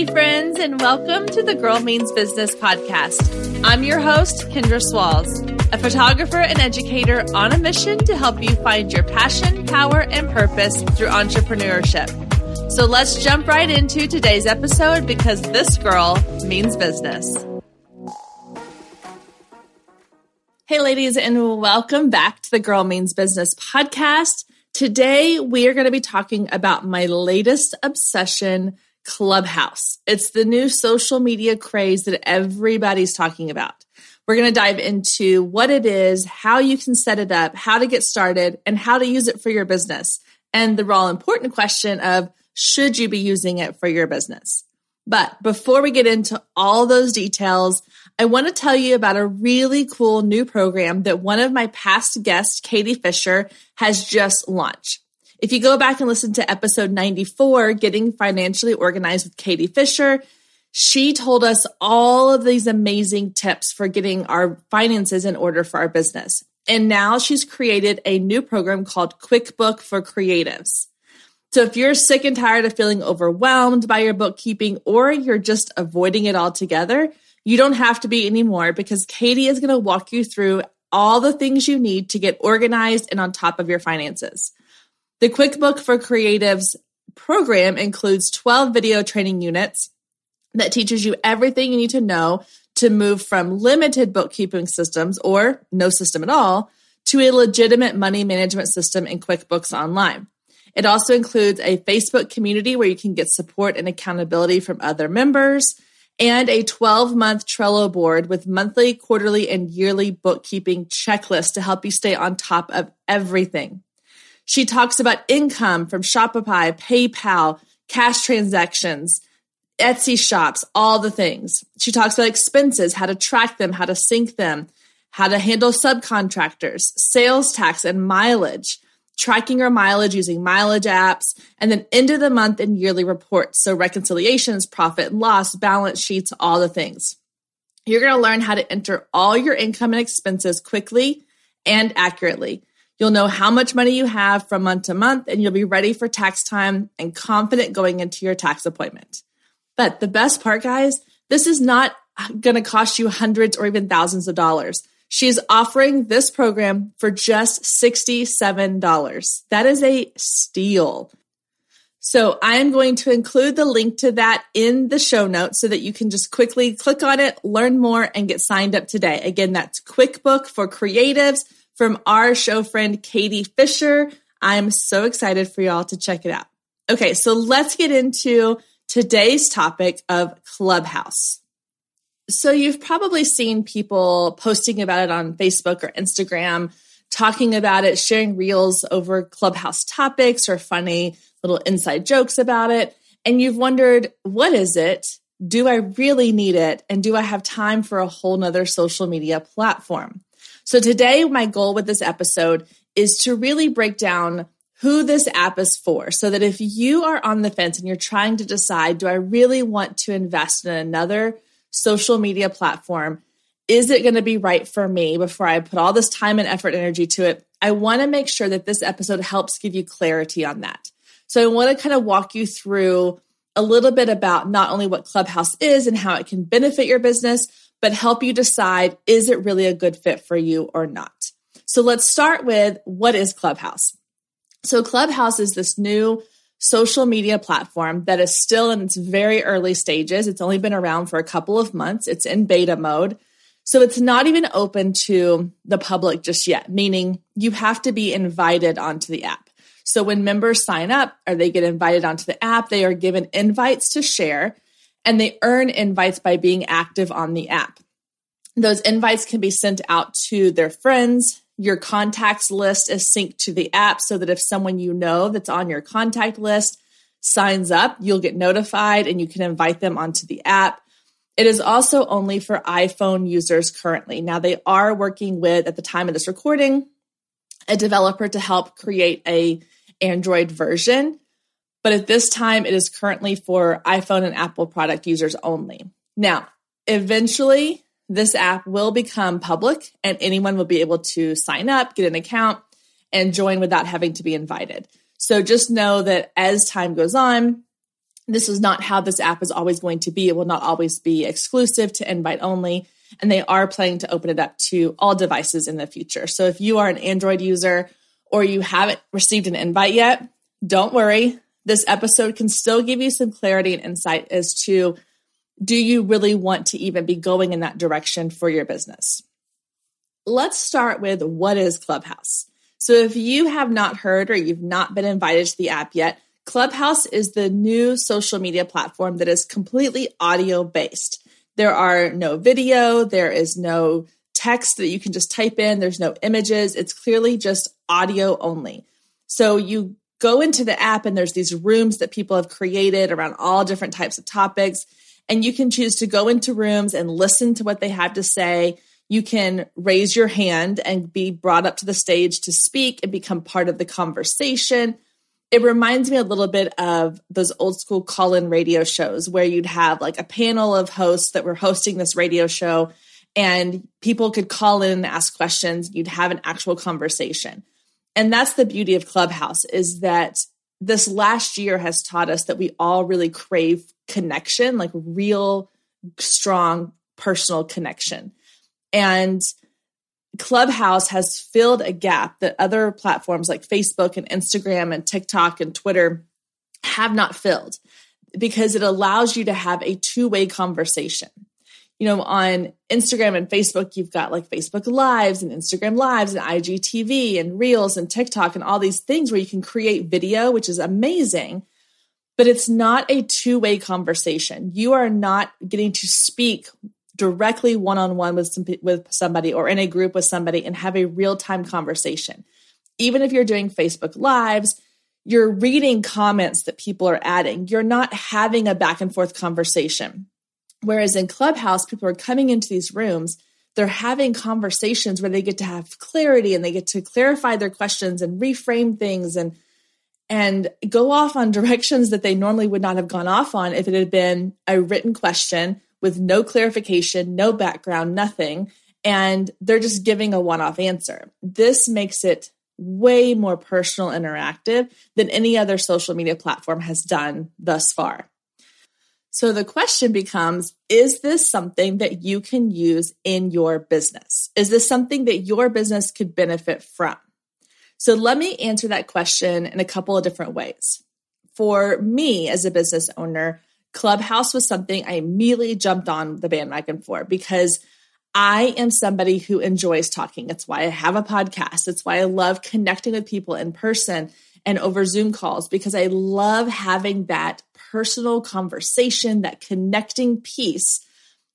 Hey, friends, and welcome to the Girl Means Business podcast. I'm your host, Kendra Swalls, a photographer and educator on a mission to help you find your passion, power, and purpose through entrepreneurship. So let's jump right into today's episode because this girl means business. Hey, ladies, and welcome back to the Girl Means Business podcast. Today, we are going to be talking about my latest obsession Clubhouse. It's the new social media craze that everybody's talking about. We're going to dive into what it is, how you can set it up, how to get started, and how to use it for your business. And the all important question of should you be using it for your business? But before we get into all those details, I want to tell you about a really cool new program that one of my past guests, Katie Fisher, has just launched. If you go back and listen to episode 94, Getting Financially Organized with Katie Fisher, she told us all of these amazing tips for getting our finances in order for our business. And now she's created a new program called QuickBook for Creatives. So if you're sick and tired of feeling overwhelmed by your bookkeeping or you're just avoiding it altogether, you don't have to be anymore because Katie is going to walk you through all the things you need to get organized and on top of your finances. The QuickBook for Creatives program includes 12 video training units that teaches you everything you need to know to move from limited bookkeeping systems or no system at all to a legitimate money management system in QuickBooks Online. It also includes a Facebook community where you can get support and accountability from other members and a 12 month Trello board with monthly, quarterly, and yearly bookkeeping checklists to help you stay on top of everything. She talks about income from Shopify, PayPal, cash transactions, Etsy shops, all the things. She talks about expenses, how to track them, how to sync them, how to handle subcontractors, sales tax and mileage, tracking your mileage using mileage apps, and then end of the month and yearly reports. So reconciliations, profit and loss, balance sheets, all the things. You're going to learn how to enter all your income and expenses quickly and accurately. You'll know how much money you have from month to month, and you'll be ready for tax time and confident going into your tax appointment. But the best part, guys, this is not going to cost you hundreds or even thousands of dollars. She's offering this program for just $67. That is a steal. So I am going to include the link to that in the show notes so that you can just quickly click on it, learn more, and get signed up today. Again, that's QuickBook for Creatives from our show friend, Katie Fisher. I'm so excited for y'all to check it out. Okay, so let's get into today's topic of Clubhouse. So, you've probably seen people posting about it on Facebook or Instagram, talking about it, sharing reels over Clubhouse topics or funny little inside jokes about it. And you've wondered, what is it? Do I really need it? And do I have time for a whole nother social media platform? So today, my goal with this episode is to really break down who this app is for so that if you are on the fence and you're trying to decide, do I really want to invest in another social media platform? Is it going to be right for me before I put all this time and effort and energy to it? I want to make sure that this episode helps give you clarity on that. So I want to kind of walk you through a little bit about not only what Clubhouse is and how it can benefit your business, but help you decide is it really a good fit for you or not. So let's start with what is Clubhouse? So, Clubhouse is this new social media platform that is still in its very early stages. It's only been around for a couple of months, it's in beta mode. So, it's not even open to the public just yet, meaning you have to be invited onto the app. So, when members sign up or they get invited onto the app, they are given invites to share and they earn invites by being active on the app. Those invites can be sent out to their friends. Your contacts list is synced to the app so that if someone you know that's on your contact list signs up, you'll get notified and you can invite them onto the app. It is also only for iPhone users currently. Now, they are working with, at the time of this recording, a developer to help create a Android version. But at this time, it is currently for iPhone and Apple product users only. Now, eventually, this app will become public and anyone will be able to sign up, get an account, and join without having to be invited. So just know that as time goes on, This is not how this app is always going to be. It will not always be exclusive to invite only. And they are planning to open it up to all devices in the future. So if you are an Android user or you haven't received an invite yet, don't worry. This episode can still give you some clarity and insight as to do you really want to even be going in that direction for your business? Let's start with what is Clubhouse? So, if you have not heard or you've not been invited to the app yet, Clubhouse is the new social media platform that is completely audio based. There are no video, there is no text that you can just type in, there's no images. It's clearly just audio only. So, you go into the app and there's these rooms that people have created around all different types of topics. And you can choose to go into rooms and listen to what they have to say. You can raise your hand and be brought up to the stage to speak and become part of the conversation. It reminds me a little bit of those old school call in radio shows where you'd have like a panel of hosts that were hosting this radio show and people could call in and ask questions. You'd have an actual conversation. And that's the beauty of Clubhouse is that this last year has taught us that we all really crave connection, like real, strong personal connection. And Clubhouse has filled a gap that other platforms like Facebook and Instagram and TikTok and Twitter have not filled because it allows you to have a two way conversation you know, on Instagram and Facebook, you've got like Facebook Lives and Instagram Lives and IGTV and Reels and TikTok and all these things where you can create video, which is amazing. But it's not a two way conversation. You are not getting to speak directly one on one with with somebody or in a group with somebody and have a real time conversation. Even if you're doing Facebook Lives, you're reading comments that people are adding. You're not having a back and forth conversation Whereas in Clubhouse, people are coming into these rooms, they're having conversations where they get to have clarity and they get to clarify their questions and reframe things and and go off on directions that they normally would not have gone off on if it had been a written question with no clarification, no background, nothing. And they're just giving a one off answer. This makes it way more personal, interactive than any other social media platform has done thus far. So the question becomes Is this something that you can use in your business? Is this something that your business could benefit from? So let me answer that question in a couple of different ways. For me as a business owner, Clubhouse was something I immediately jumped on the bandwagon for because I am somebody who enjoys talking. It's why I have a podcast. It's why I love connecting with people in person and over Zoom calls because I love having that personal conversation, that connecting piece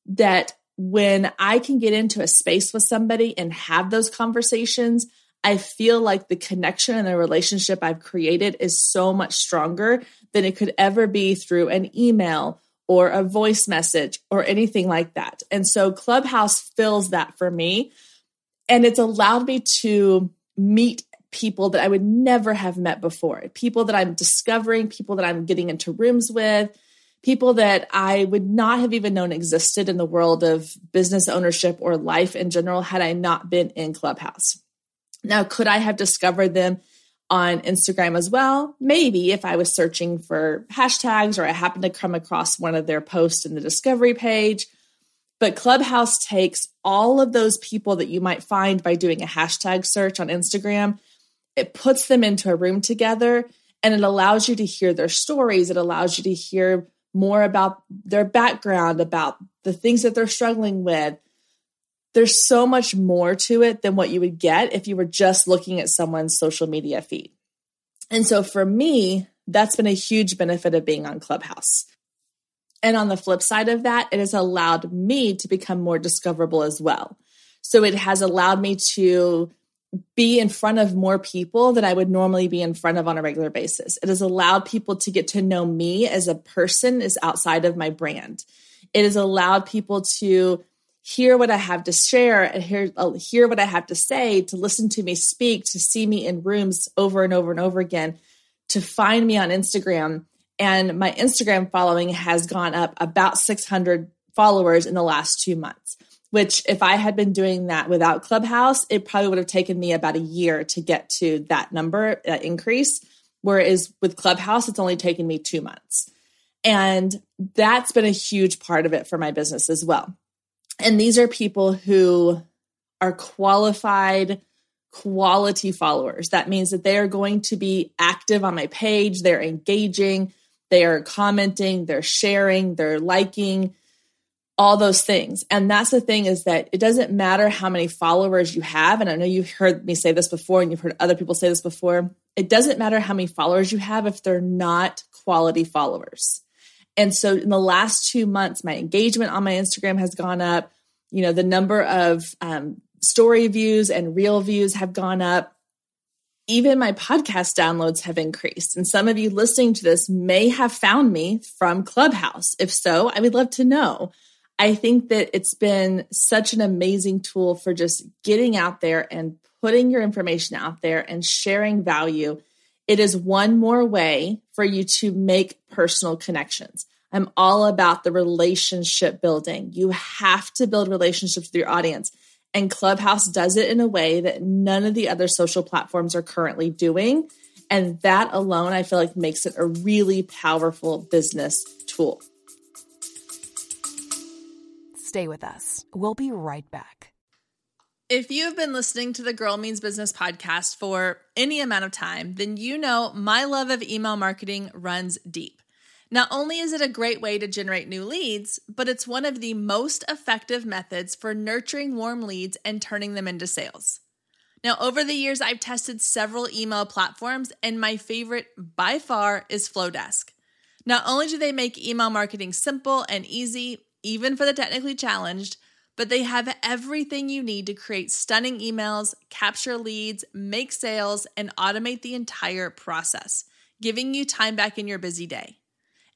that when I can get into a space with somebody and have those conversations, I feel like the connection and the relationship I've created is so much stronger than it could ever be through an email or a voice message or anything like that. And so Clubhouse fills that for me. And it's allowed me to meet people that I would never have met before, people that I'm discovering, people that I'm getting into rooms with, people that I would not have even known existed in the world of business ownership or life in general had I not been in Clubhouse. Now, could I have discovered them on Instagram as well? Maybe if I was searching for hashtags or I happened to come across one of their posts in the discovery page. But Clubhouse takes all of those people that you might find by doing a hashtag search on Instagram it puts them into a room together and it allows you to hear their stories. It allows you to hear more about their background, about the things that they're struggling with. There's so much more to it than what you would get if you were just looking at someone's social media feed. And so for me, that's been a huge benefit of being on Clubhouse. And on the flip side of that, it has allowed me to become more discoverable as well. So it has allowed me to be in front of more people that I would normally be in front of on a regular basis. It has allowed people to get to know me as a person is outside of my brand. It has allowed people to hear what I have to share and hear uh, hear what I have to say, to listen to me speak, to see me in rooms over and over and over again, to find me on Instagram. And my Instagram following has gone up about 600 followers in the last 2 months which if I had been doing that without Clubhouse, it probably would have taken me about a year to get to that number, that increase. Whereas with Clubhouse, it's only taken me two months. And that's been a huge part of it for my business as well. And these are people who are qualified, quality followers. That means that they are going to be active on my page, they're engaging, they are commenting, they're sharing, they're liking, all those things. And that's the thing is that it doesn't matter how many followers you have. And I know you've heard me say this before and you've heard other people say this before. It doesn't matter how many followers you have if they're not quality followers. And so in the last two months, my engagement on my Instagram has gone up. You know, the number of um, story views and reel views have gone up. Even my podcast downloads have increased. And some of you listening to this may have found me from Clubhouse. If so, I would love to know. I think that it's been such an amazing tool for just getting out there and putting your information out there and sharing value. It is one more way for you to make personal connections. I'm all about the relationship building. You have to build relationships with your audience. And Clubhouse does it in a way that none of the other social platforms are currently doing. And that alone, I feel like makes it a really powerful business tool. Stay with us. We'll be right back. If you've been listening to the Girl Means Business podcast for any amount of time, then you know my love of email marketing runs deep. Not only is it a great way to generate new leads, but it's one of the most effective methods for nurturing warm leads and turning them into sales. Now, over the years, I've tested several email platforms, and my favorite by far is Flodesk. Not only do they make email marketing simple and easy, even for the technically challenged, but they have everything you need to create stunning emails, capture leads, make sales, and automate the entire process, giving you time back in your busy day.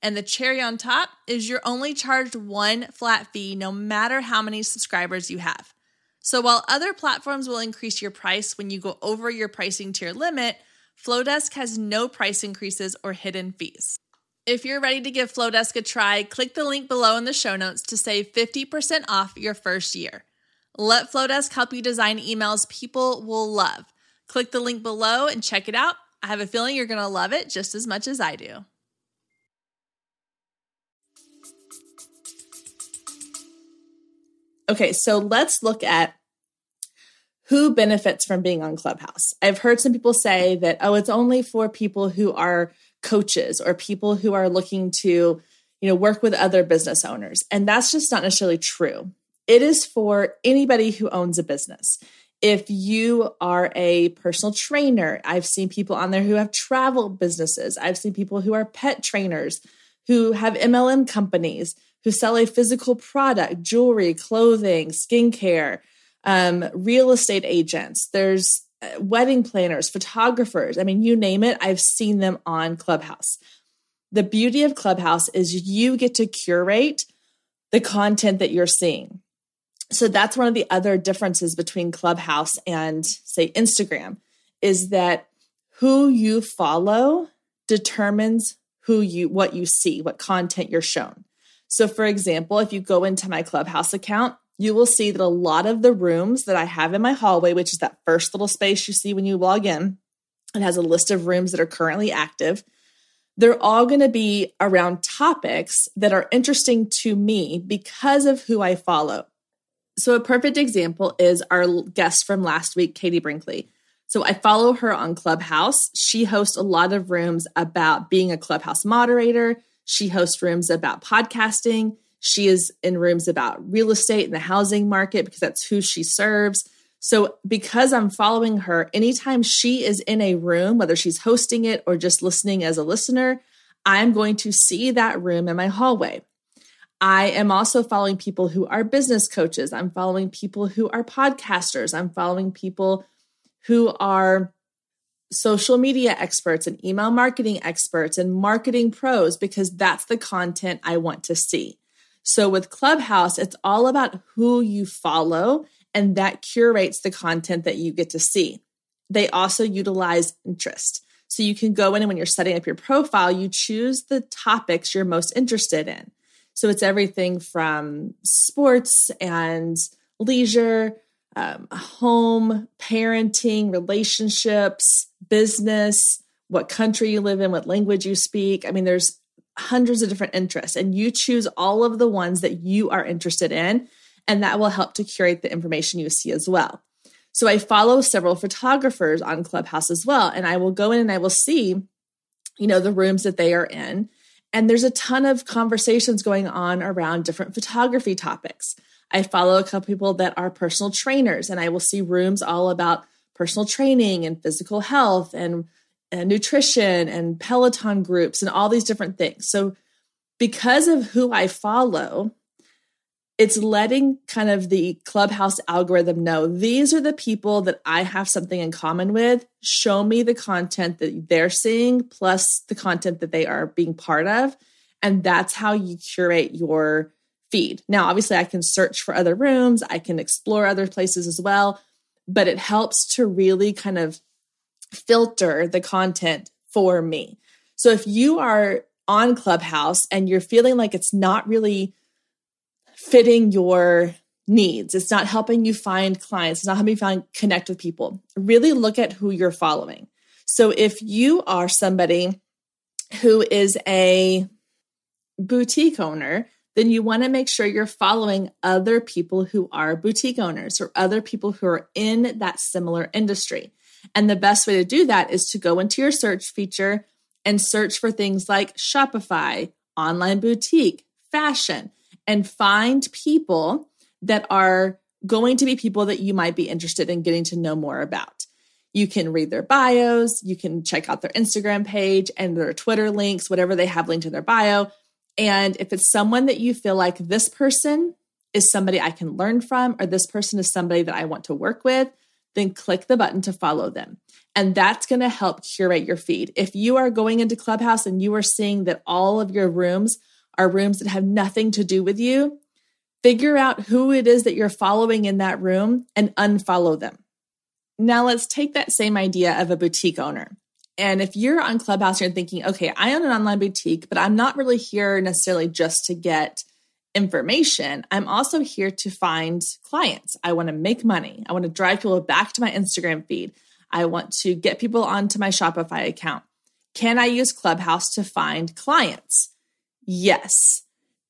And the cherry on top is you're only charged one flat fee no matter how many subscribers you have. So while other platforms will increase your price when you go over your pricing tier limit, Flodesk has no price increases or hidden fees. If you're ready to give Flodesk a try, click the link below in the show notes to save 50% off your first year. Let Flodesk help you design emails people will love. Click the link below and check it out. I have a feeling you're going to love it just as much as I do. Okay, so let's look at who benefits from being on Clubhouse. I've heard some people say that, oh, it's only for people who are coaches or people who are looking to you know work with other business owners. And that's just not necessarily true. It is for anybody who owns a business. If you are a personal trainer i've seen people on there who have travel businesses. I've seen people who are pet trainers who have mlm companies who sell a physical product jewelry clothing skincare um, real estate agents. There's Uh, wedding planners, photographers. I mean, you name it, I've seen them on Clubhouse. The beauty of Clubhouse is you get to curate the content that you're seeing. So that's one of the other differences between Clubhouse and, say, Instagram is that who you follow determines who you what you see, what content you're shown. So for example, if you go into my Clubhouse account, you will see that a lot of the rooms that I have in my hallway, which is that first little space you see when you log in, it has a list of rooms that are currently active. They're all going to be around topics that are interesting to me because of who I follow. So, a perfect example is our guest from last week, Katie Brinkley. So, I follow her on Clubhouse. She hosts a lot of rooms about being a Clubhouse moderator, she hosts rooms about podcasting. She is in rooms about real estate and the housing market because that's who she serves. So, because I'm following her, anytime she is in a room, whether she's hosting it or just listening as a listener, I'm going to see that room in my hallway. I am also following people who are business coaches. I'm following people who are podcasters. I'm following people who are social media experts and email marketing experts and marketing pros because that's the content I want to see. So with Clubhouse, it's all about who you follow, and that curates the content that you get to see. They also utilize interest. So you can go in and when you're setting up your profile, you choose the topics you're most interested in. So it's everything from sports and leisure, um, home, parenting, relationships, business, what country you live in, what language you speak. I mean, there's hundreds of different interests and you choose all of the ones that you are interested in. And that will help to curate the information you see as well. So I follow several photographers on Clubhouse as well. And I will go in and I will see, you know, the rooms that they are in. And there's a ton of conversations going on around different photography topics. I follow a couple people that are personal trainers, and I will see rooms all about personal training and physical health and, and nutrition and Peloton groups and all these different things. So, because of who I follow, it's letting kind of the clubhouse algorithm know these are the people that I have something in common with. Show me the content that they're seeing plus the content that they are being part of. And that's how you curate your feed. Now, obviously, I can search for other rooms, I can explore other places as well, but it helps to really kind of filter the content for me. So if you are on Clubhouse and you're feeling like it's not really fitting your needs. It's not helping you find clients. It's not helping you find connect with people. Really look at who you're following. So if you are somebody who is a boutique owner, then you want to make sure you're following other people who are boutique owners or other people who are in that similar industry. And the best way to do that is to go into your search feature and search for things like Shopify, online boutique, fashion and find people that are going to be people that you might be interested in getting to know more about. You can read their bios, you can check out their Instagram page and their Twitter links, whatever they have linked in their bio. And if it's someone that you feel like this person is somebody I can learn from, or this person is somebody that I want to work with, then click the button to follow them. And that's going to help curate your feed. If you are going into Clubhouse and you are seeing that all of your rooms are rooms that have nothing to do with you, figure out who it is that you're following in that room and unfollow them. Now, let's take that same idea of a boutique owner. And if you're on Clubhouse, you're thinking, okay, I own an online boutique, but I'm not really here necessarily just to get information. I'm also here to find clients. I want to make money. I want to drive people back to my Instagram feed. I want to get people onto my Shopify account. Can I use Clubhouse to find clients? Yes.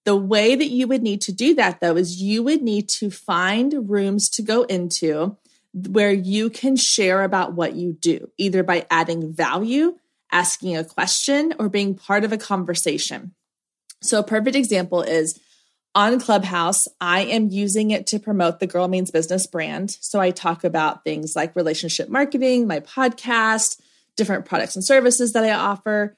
The way that you would need to do that, though, is you would need to find rooms to go into where you can share about what you do, either by adding value, asking a question, or being part of a conversation. So, a perfect example is on Clubhouse, I am using it to promote the Girl Means Business brand. So, I talk about things like relationship marketing, my podcast, different products and services that I offer.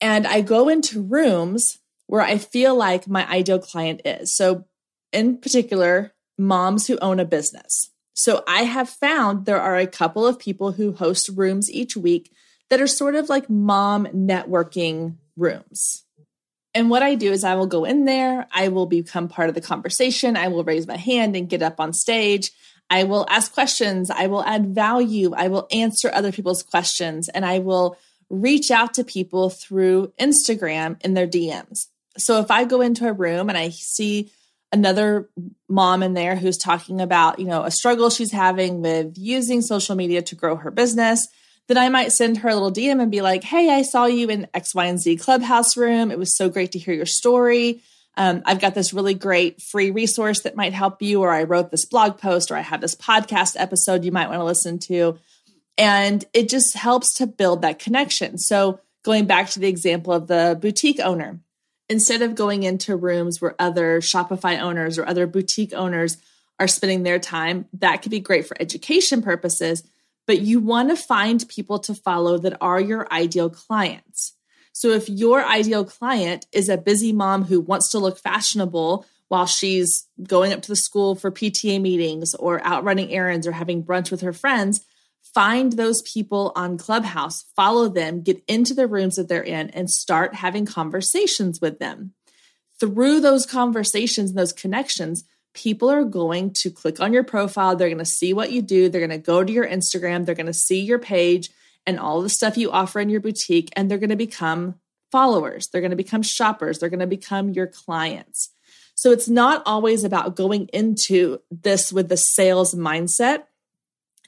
And I go into rooms where I feel like my ideal client is. So, in particular, moms who own a business. So, I have found there are a couple of people who host rooms each week that are sort of like mom networking rooms. And what I do is I will go in there, I will become part of the conversation, I will raise my hand and get up on stage. I will ask questions, I will add value, I will answer other people's questions, and I will reach out to people through Instagram in their DMs. So if I go into a room and I see another mom in there who's talking about, you know, a struggle she's having with using social media to grow her business, then I might send her a little DM and be like, "Hey, I saw you in X, Y, and Z Clubhouse room. It was so great to hear your story. Um, I've got this really great free resource that might help you, or I wrote this blog post, or I have this podcast episode you might want to listen to." And it just helps to build that connection. So, going back to the example of the boutique owner, instead of going into rooms where other Shopify owners or other boutique owners are spending their time, that could be great for education purposes. But you want to find people to follow that are your ideal clients. So, if your ideal client is a busy mom who wants to look fashionable while she's going up to the school for PTA meetings or out running errands or having brunch with her friends, find those people on Clubhouse, follow them, get into the rooms that they're in, and start having conversations with them. Through those conversations and those connections, people are going to click on your profile. They're going to see what you do. They're going to go to your Instagram. They're going to see your page and all the stuff you offer in your boutique, and they're going to become followers. They're going to become shoppers. They're going to become your clients. So it's not always about going into this with the sales mindset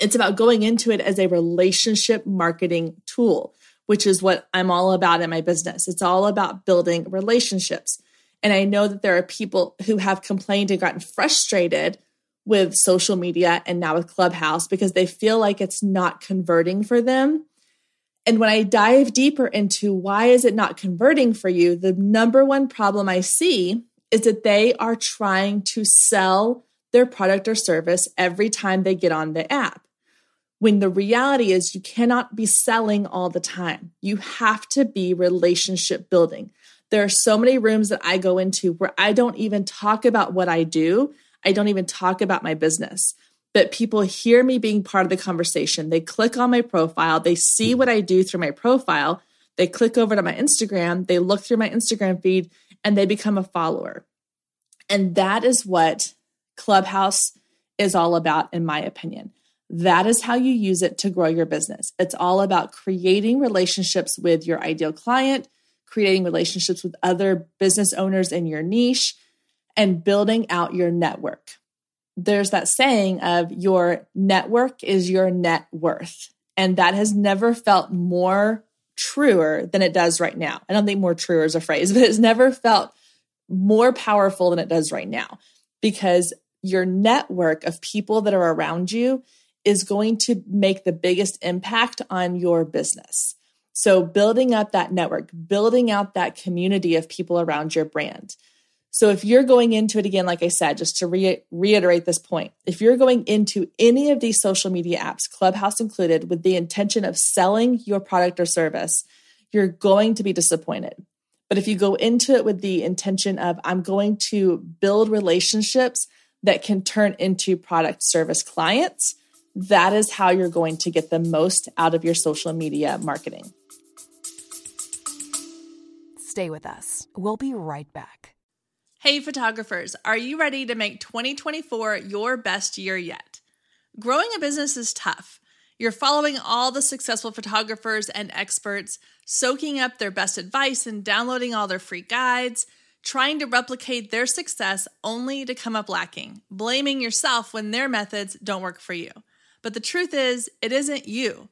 it's about going into it as a relationship marketing tool which is what I'm all about in my business. It's all about building relationships. And I know that there are people who have complained and gotten frustrated with social media and now with Clubhouse because they feel like it's not converting for them. And when I dive deeper into why is it not converting for you, the number one problem I see is that they are trying to sell their product or service every time they get on the app. When the reality is you cannot be selling all the time. You have to be relationship building. There are so many rooms that I go into where I don't even talk about what I do. I don't even talk about my business. But people hear me being part of the conversation. They click on my profile, they see what I do through my profile, they click over to my Instagram, they look through my Instagram feed, and they become a follower. And that is what Clubhouse is all about, in my opinion. That is how you use it to grow your business. It's all about creating relationships with your ideal client, creating relationships with other business owners in your niche, and building out your network. There's that saying of your network is your net worth. And that has never felt more truer than it does right now. I don't think more truer is a phrase, but it's never felt more powerful than it does right now because your network of people that are around you is going to make the biggest impact on your business. So, building up that network, building out that community of people around your brand. So, if you're going into it again, like I said, just to re- reiterate this point, if you're going into any of these social media apps, Clubhouse included, with the intention of selling your product or service, you're going to be disappointed. But if you go into it with the intention of, I'm going to build relationships that can turn into product service clients, that is how you're going to get the most out of your social media marketing. Stay with us. We'll be right back. Hey, photographers, are you ready to make 2024 your best year yet? Growing a business is tough. You're following all the successful photographers and experts, soaking up their best advice and downloading all their free guides, trying to replicate their success only to come up lacking, blaming yourself when their methods don't work for you. But the truth is, it isn't you.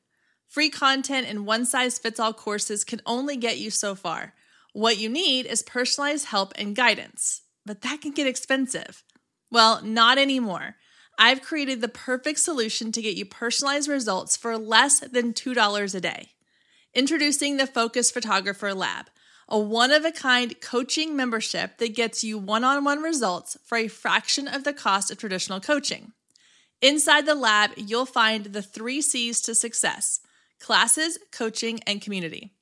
Free content and one size fits all courses can only get you so far. What you need is personalized help and guidance, but that can get expensive. Well, not anymore. I've created the perfect solution to get you personalized results for less than $2 a day. Introducing the Focus Photographer Lab, a one of a kind coaching membership that gets you one on one results for a fraction of the cost of traditional coaching. Inside the lab, you'll find the three C's to success classes, coaching, and community.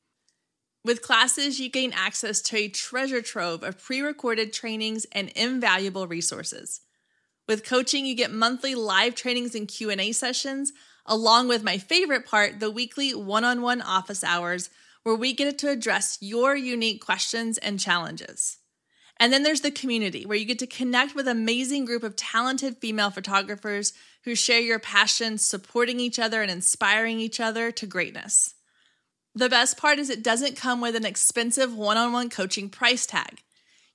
With classes, you gain access to a treasure trove of pre-recorded trainings and invaluable resources. With coaching, you get monthly live trainings and Q&A sessions, along with my favorite part, the weekly one-on-one office hours where we get to address your unique questions and challenges. And then there's the community where you get to connect with an amazing group of talented female photographers who share your passion, supporting each other and inspiring each other to greatness. The best part is it doesn't come with an expensive one on one coaching price tag.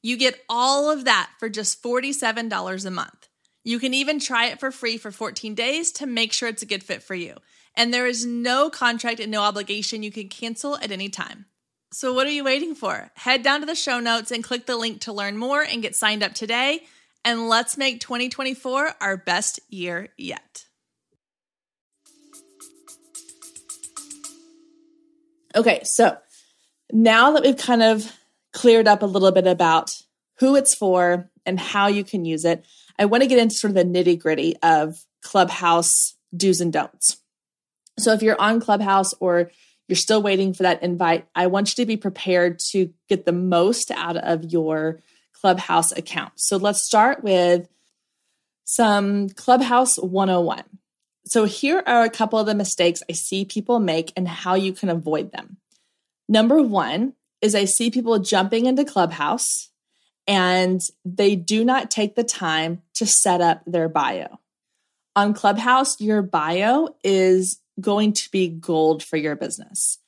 You get all of that for just $47 a month. You can even try it for free for 14 days to make sure it's a good fit for you. And there is no contract and no obligation. You can cancel at any time. So, what are you waiting for? Head down to the show notes and click the link to learn more and get signed up today. And let's make 2024 our best year yet. Okay, so now that we've kind of cleared up a little bit about who it's for and how you can use it, I want to get into sort of the nitty gritty of Clubhouse do's and don'ts. So if you're on Clubhouse or you're still waiting for that invite, I want you to be prepared to get the most out of your Clubhouse account. So let's start with some Clubhouse 101. So, here are a couple of the mistakes I see people make and how you can avoid them. Number one is I see people jumping into Clubhouse and they do not take the time to set up their bio. On Clubhouse, your bio is going to be gold for your business.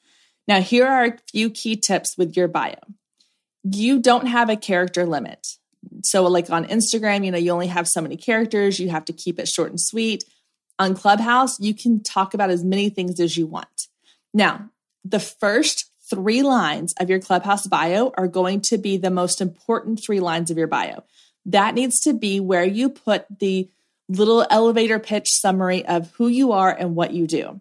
Now, here are a few key tips with your bio. You don't have a character limit. So, like on Instagram, you know, you only have so many characters, you have to keep it short and sweet on Clubhouse, you can talk about as many things as you want. Now, the first three lines of your Clubhouse bio are going to be the most important three lines of your bio. That needs to be where you put the little elevator pitch summary of who you are and what you do.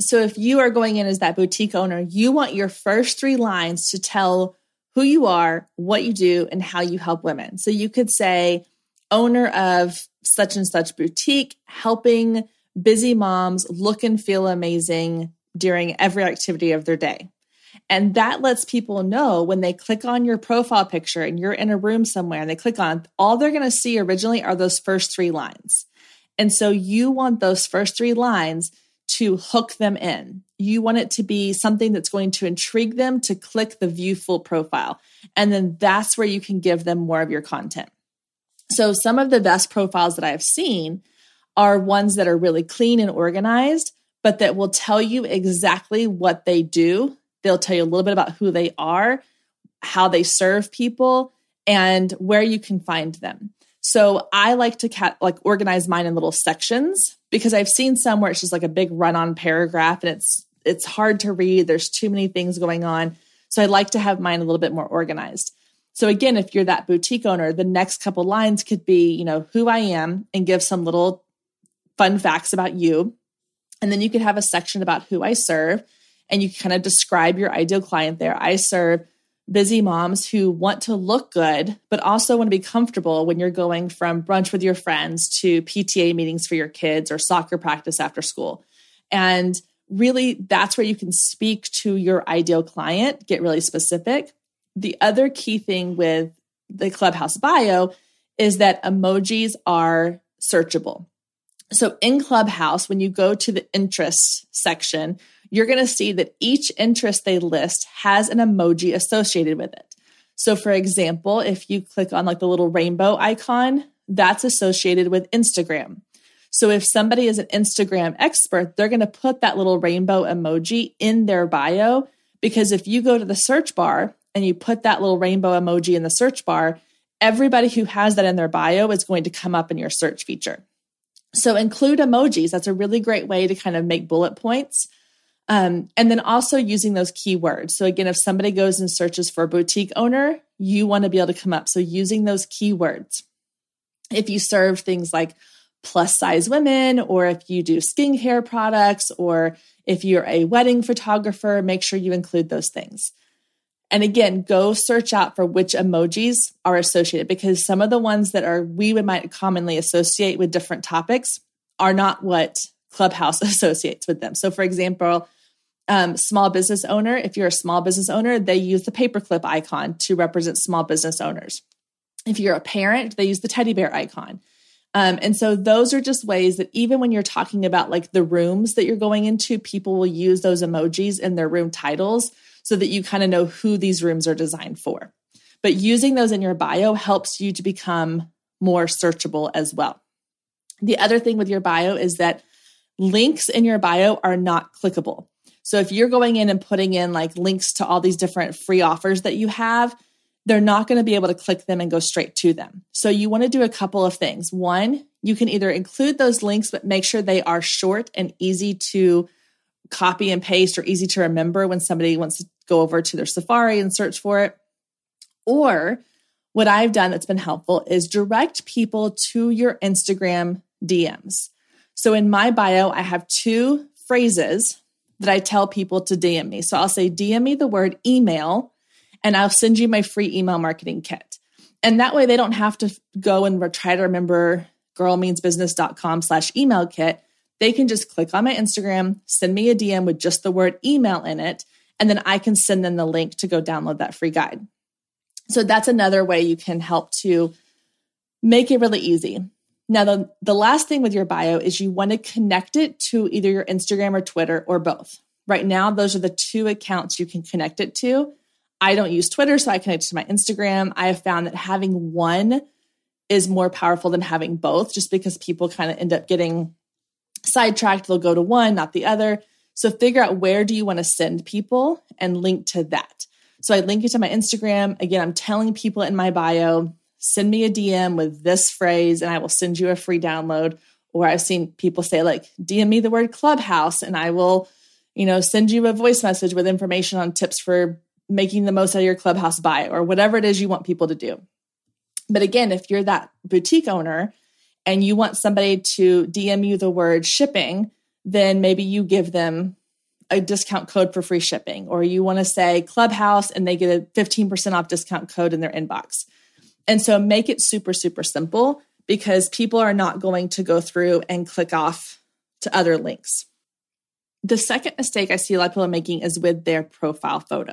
So if you are going in as that boutique owner, you want your first three lines to tell who you are, what you do, and how you help women. So you could say, owner of such and such boutique, helping busy moms look and feel amazing during every activity of their day. And that lets people know when they click on your profile picture and you're in a room somewhere and they click on, all they're going to see originally are those first three lines. And so you want those first three lines to hook them in. You want it to be something that's going to intrigue them to click the view full profile. And then that's where you can give them more of your content. So some of the best profiles that I've seen are ones that are really clean and organized, but that will tell you exactly what they do They'll tell you a little bit about who they are, how they serve people, and where you can find them. So I like to cat, like organize mine in little sections because I've seen some where it's just like a big run-on paragraph and it's it's hard to read. There's too many things going on. So I like to have mine a little bit more organized. So again, if you're that boutique owner, the next couple lines could be, you know, who I am and give some little fun facts about you. And then you could have a section about who I serve and you kind of describe your ideal client there. I serve busy moms who want to look good, but also want to be comfortable when you're going from brunch with your friends to PTA meetings for your kids or soccer practice after school. And really, that's where you can speak to your ideal client, get really specific. The other key thing with the Clubhouse bio is that emojis are searchable. So in Clubhouse, when you go to the interests section, you're going to see that each interest they list has an emoji associated with it. So, for example, if you click on like the little rainbow icon, that's associated with Instagram. So, if somebody is an Instagram expert, they're going to put that little rainbow emoji in their bio because if you go to the search bar and you put that little rainbow emoji in the search bar, everybody who has that in their bio is going to come up in your search feature. So, include emojis. That's a really great way to kind of make bullet points um, and then also using those keywords. So, again, if somebody goes and searches for a boutique owner, you want to be able to come up. So, using those keywords. If you serve things like plus size women, or if you do skincare products, or if you're a wedding photographer, make sure you include those things. And again, go search out for which emojis are associated because some of the ones that are we might commonly associate with different topics are not what Clubhouse associates with them. So, for example, um, small business owner, if you're a small business owner, they use the paperclip icon to represent small business owners. If you're a parent, they use the teddy bear icon. Um, and so those are just ways that even when you're talking about like the rooms that you're going into, people will use those emojis in their room titles so that you kind of know who these rooms are designed for. But using those in your bio helps you to become more searchable as well. The other thing with your bio is that links in your bio are not clickable. So if you're going in and putting in like links to all these different free offers that you have, they're not going to be able to click them and go straight to them. So you want to do a couple of things. One, you can either include those links, but make sure they are short and easy to copy and paste or easy to remember when somebody wants to go over to their Safari and search for it. Or what I've done that's been helpful is direct people to your Instagram DMs. So in my bio, I have two phrases that I tell people to DM me. So I'll say, DM me the word email, and I'll send you my free email marketing kit. And that way they don't have to go and try to remember girlmeansbusiness.com slash email kit. They can just click on my Instagram, send me a DM with just the word email in it, and then I can send them the link to go download that free guide. So that's another way you can help to make it really easy. Now, the, the last thing with your bio is you want to connect it to either your Instagram or Twitter or both. Right now, those are the two accounts you can connect it to. I don't use Twitter, so I connect it to my Instagram. I have found that having one is more powerful than having both, just because people kind of end up getting sidetracked. They'll go to one, not the other. So figure out where do you want to send people and link to that. So I link it to my Instagram. Again, I'm telling people in my bio, send me a DM with this phrase and I will send you a free download. Or I've seen people say, like, DM me the word clubhouse and I will, you know, send you a voice message with information on tips for making the most out of your clubhouse buy or whatever it is you want people to do. But again, if you're that boutique owner and you want somebody to DM you the word shipping, then maybe you give them a discount code for free shipping, or you want to say Clubhouse and they get a 15% off discount code in their inbox. And so make it super, super simple because people are not going to go through and click off to other links. The second mistake I see a lot of people making is with their profile photo.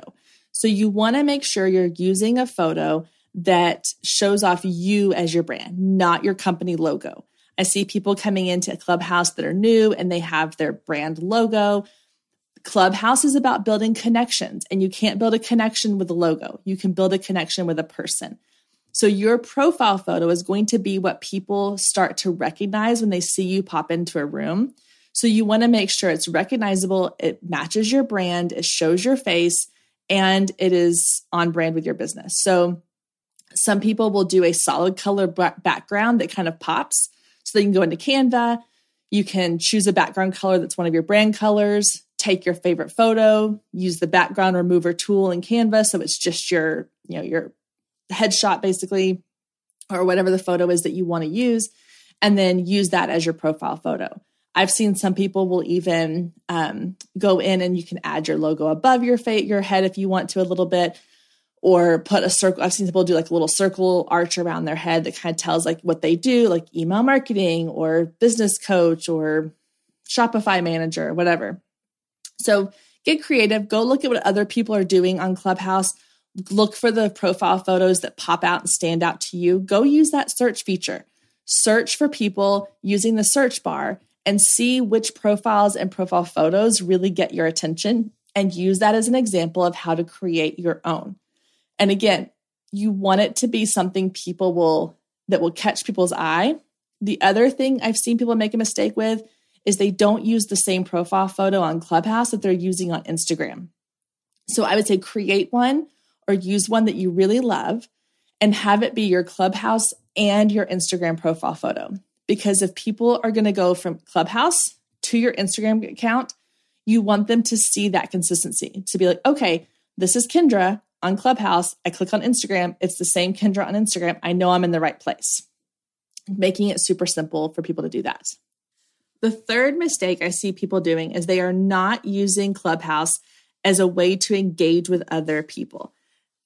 So you want to make sure you're using a photo that shows off you as your brand, not your company logo. I see people coming into a clubhouse that are new and they have their brand logo. Clubhouse is about building connections, and you can't build a connection with a logo. You can build a connection with a person. So, your profile photo is going to be what people start to recognize when they see you pop into a room. So, you want to make sure it's recognizable, it matches your brand, it shows your face, and it is on brand with your business. So, some people will do a solid color background that kind of pops. So, they can go into Canva. You can choose a background color that's one of your brand colors take your favorite photo, use the background remover tool in Canva so it's just your, you know, your headshot basically or whatever the photo is that you want to use and then use that as your profile photo. I've seen some people will even um, go in and you can add your logo above your fa- your head if you want to a little bit, or put a circle. I've seen people do like a little circle arch around their head that kind of tells like what they do, like email marketing or business coach or Shopify manager, whatever. So get creative, go look at what other people are doing on Clubhouse. Look for the profile photos that pop out and stand out to you. Go use that search feature. Search for people using the search bar and see which profiles and profile photos really get your attention and use that as an example of how to create your own. And again, you want it to be something people will that will catch people's eye. The other thing I've seen people make a mistake with is they don't use the same profile photo on Clubhouse that they're using on Instagram. So I would say create one or use one that you really love and have it be your Clubhouse and your Instagram profile photo. Because if people are going to go from Clubhouse to your Instagram account, you want them to see that consistency to be like, okay, this is Kendra on Clubhouse. I click on Instagram. It's the same Kendra on Instagram. I know I'm in the right place. Making it super simple for people to do that. The third mistake I see people doing is they are not using Clubhouse as a way to engage with other people.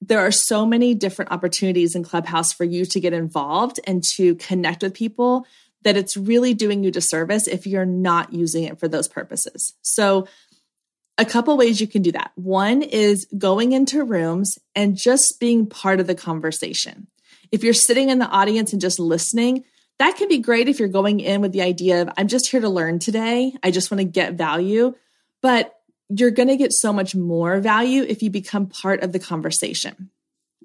There are so many different opportunities in Clubhouse for you to get involved and to connect with people that it's really doing you disservice if you're not using it for those purposes. So, a couple ways you can do that. One is going into rooms and just being part of the conversation. If you're sitting in the audience and just listening, that can be great if you're going in with the idea of, I'm just here to learn today. I just want to get value. But you're going to get so much more value if you become part of the conversation.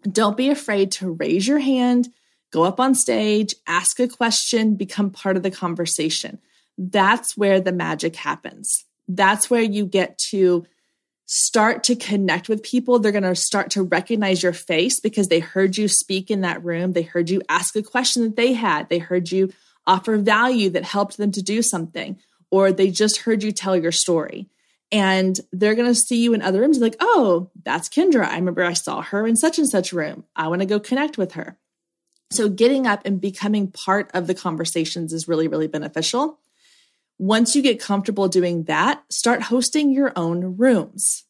Don't be afraid to raise your hand, go up on stage, ask a question, become part of the conversation. That's where the magic happens. That's where you get to start to connect with people. They're going to start to recognize your face because they heard you speak in that room. They heard you ask a question that they had. They heard you offer value that helped them to do something, or they just heard you tell your story. And they're going to see you in other rooms like, oh, that's Kendra. I remember I saw her in such and such room. I want to go connect with her. So, getting up and becoming part of the conversations is really, really beneficial. Once you get comfortable doing that, start hosting your own rooms.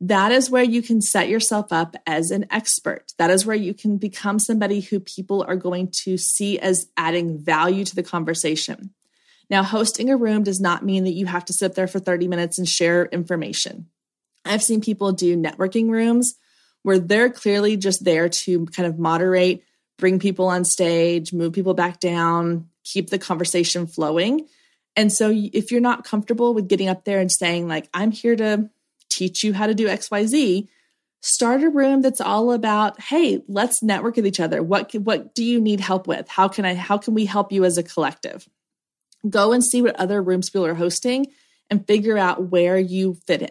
That is where you can set yourself up as an expert. That is where you can become somebody who people are going to see as adding value to the conversation. Now, hosting a room does not mean that you have to sit there for 30 minutes and share information. I've seen people do networking rooms where they're clearly just there to kind of moderate, bring people on stage, move people back down, keep the conversation flowing. And so if you're not comfortable with getting up there and saying, like, I'm here to teach you how to do XYZ, start a room that's all about, hey, let's network with each other. What what do you need help with? How can I how can we help you as a collective? Go and see what other rooms people are hosting and figure out where you fit in.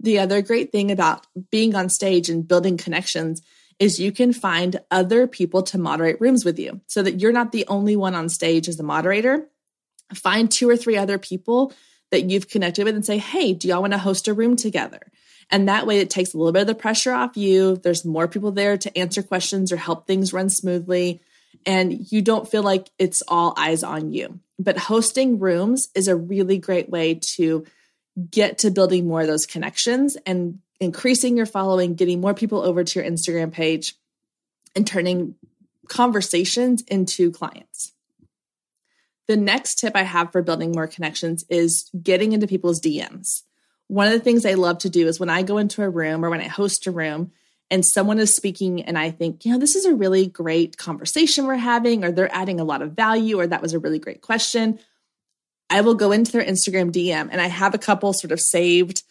The other great thing about being on stage and building connections is you can find other people to moderate rooms with you so that you're not the only one on stage as the moderator find two or three other people that you've connected with and say, Hey, do y'all want to host a room together? And that way it takes a little bit of the pressure off you. There's more people there to answer questions or help things run smoothly. And you don't feel like it's all eyes on you. But hosting rooms is a really great way to get to building more of those connections and increasing your following, getting more people over to your Instagram page, and turning conversations into clients. The next tip I have for building more connections is getting into people's DMs. One of the things I love to do is when I go into a room or when I host a room and someone is speaking and I think, you know, this is a really great conversation we're having, or they're adding a lot of value, or that was a really great question. I will go into their Instagram DM and I have a couple sort of saved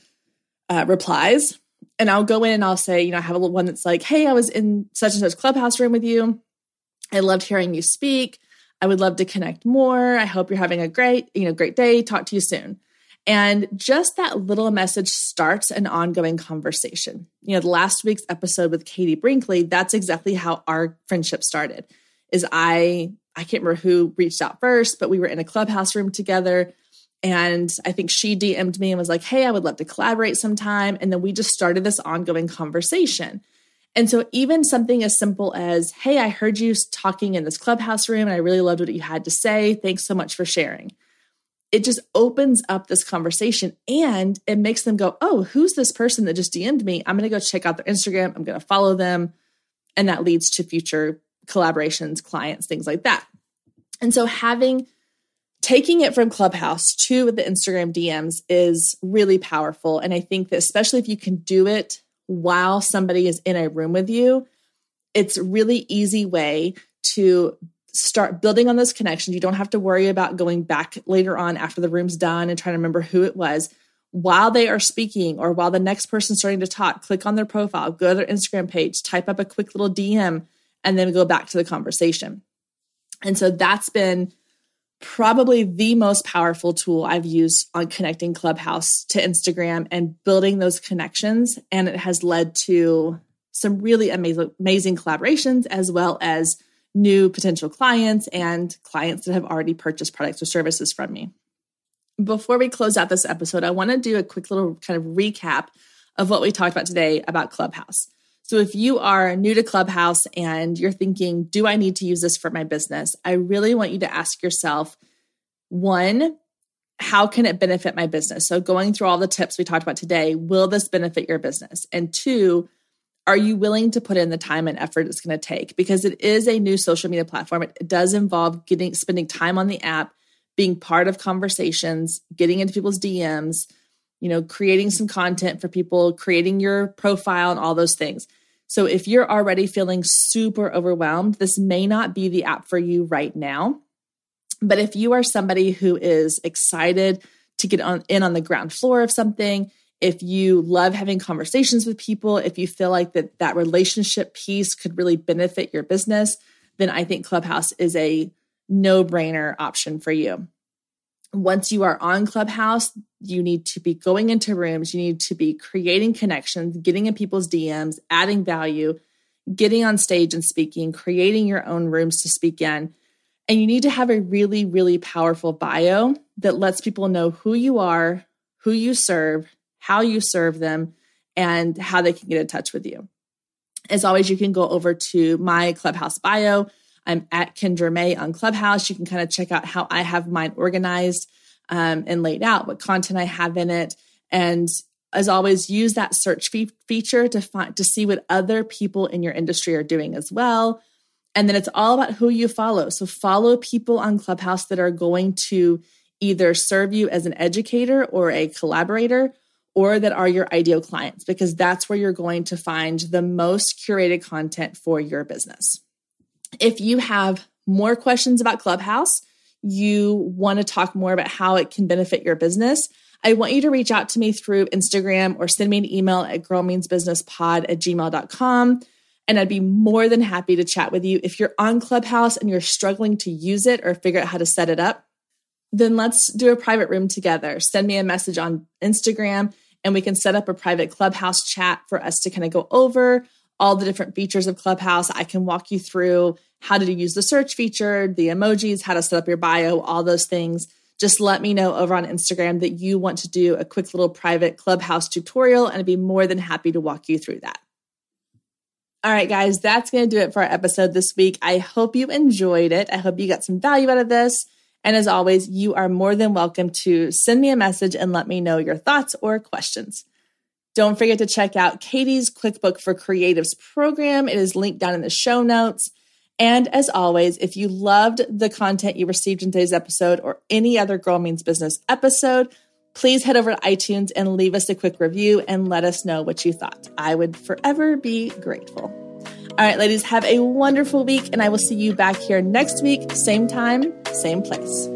uh, replies. And I'll go in and I'll say, you know, I have a little one that's like, hey, I was in such and such clubhouse room with you. I loved hearing you speak. I would love to connect more. I hope you're having a great, you know, great day. Talk to you soon. And just that little message starts an ongoing conversation. You know, the last week's episode with Katie Brinkley, that's exactly how our friendship started. Is I I can't remember who reached out first, but we were in a clubhouse room together. And I think she DM'd me and was like, Hey, I would love to collaborate sometime. And then we just started this ongoing conversation. And so, even something as simple as, Hey, I heard you talking in this clubhouse room and I really loved what you had to say. Thanks so much for sharing. It just opens up this conversation and it makes them go, Oh, who's this person that just DM'd me? I'm going to go check out their Instagram. I'm going to follow them. And that leads to future collaborations, clients, things like that. And so, having taking it from Clubhouse to the Instagram DMs is really powerful. And I think that especially if you can do it while somebody is in a room with you, it's really easy way to start building on those connections. You don't have to worry about going back later on after the room's done and trying to remember who it was. While they are speaking or while the next person's starting to talk, click on their profile, go to their Instagram page, type up a quick little DM, and then go back to the conversation. And so that's been probably the most powerful tool I've used on connecting Clubhouse to Instagram and building those connections. And it has led to some really amazing, amazing collaborations as well as new potential clients and clients that have already purchased products or services from me. Before we close out this episode, I want to do a quick little kind of recap of what we talked about today about Clubhouse. So if you are new to Clubhouse and you're thinking, do I need to use this for my business? I really want you to ask yourself one, how can it benefit my business? So going through all the tips we talked about today, will this benefit your business? And two, are you willing to put in the time and effort it's going to take? Because it is a new social media platform. It does involve getting spending time on the app, being part of conversations, getting into people's DMs, you know, creating some content for people, creating your profile and all those things. So if you're already feeling super overwhelmed, this may not be the app for you right now. But if you are somebody who is excited to get on in on the ground floor of something, if you love having conversations with people, if you feel like that that relationship piece could really benefit your business, then I think Clubhouse is a no-brainer option for you once you are on Clubhouse, you need to be going into rooms, you need to be creating connections, getting in people's DMs, adding value, getting on stage and speaking, creating your own rooms to speak in. And you need to have a really, really powerful bio that lets people know who you are, who you serve, how you serve them, and how they can get in touch with you. As always, you can go over to my Clubhouse bio I'm at Kendra May on Clubhouse. You can kind of check out how I have mine organized um, and laid out, what content I have in it. And as always, use that search fe- feature to find to see what other people in your industry are doing as well. And then it's all about who you follow. So follow people on Clubhouse that are going to either serve you as an educator or a collaborator or that are your ideal clients because that's where you're going to find the most curated content for your business. If you have more questions about Clubhouse, you want to talk more about how it can benefit your business, I want you to reach out to me through Instagram or send me an email at girlmeansbusinesspod at gmail.com. And I'd be more than happy to chat with you. If you're on Clubhouse and you're struggling to use it or figure out how to set it up, then let's do a private room together. Send me a message on Instagram and we can set up a private Clubhouse chat for us to kind of go over all the different features of Clubhouse. I can walk you through how to use the search feature, the emojis, how to set up your bio, all those things just let me know over on Instagram that you want to do a quick little private clubhouse tutorial, and I'd be more than happy to walk you through that. All right, guys, that's going to do it for our episode this week. I hope you enjoyed it. I hope you got some value out of this. And as always, you are more than welcome to send me a message and let me know your thoughts or questions. Don't forget to check out Katie's QuickBook for Creatives program. It is linked down in the show notes. And as always, if you loved the content you received in today's episode or any other Girl Means Business episode, please head over to iTunes and leave us a quick review and let us know what you thought. I would forever be grateful. All right, ladies, have a wonderful week, and I will see you back here next week, same time, same place.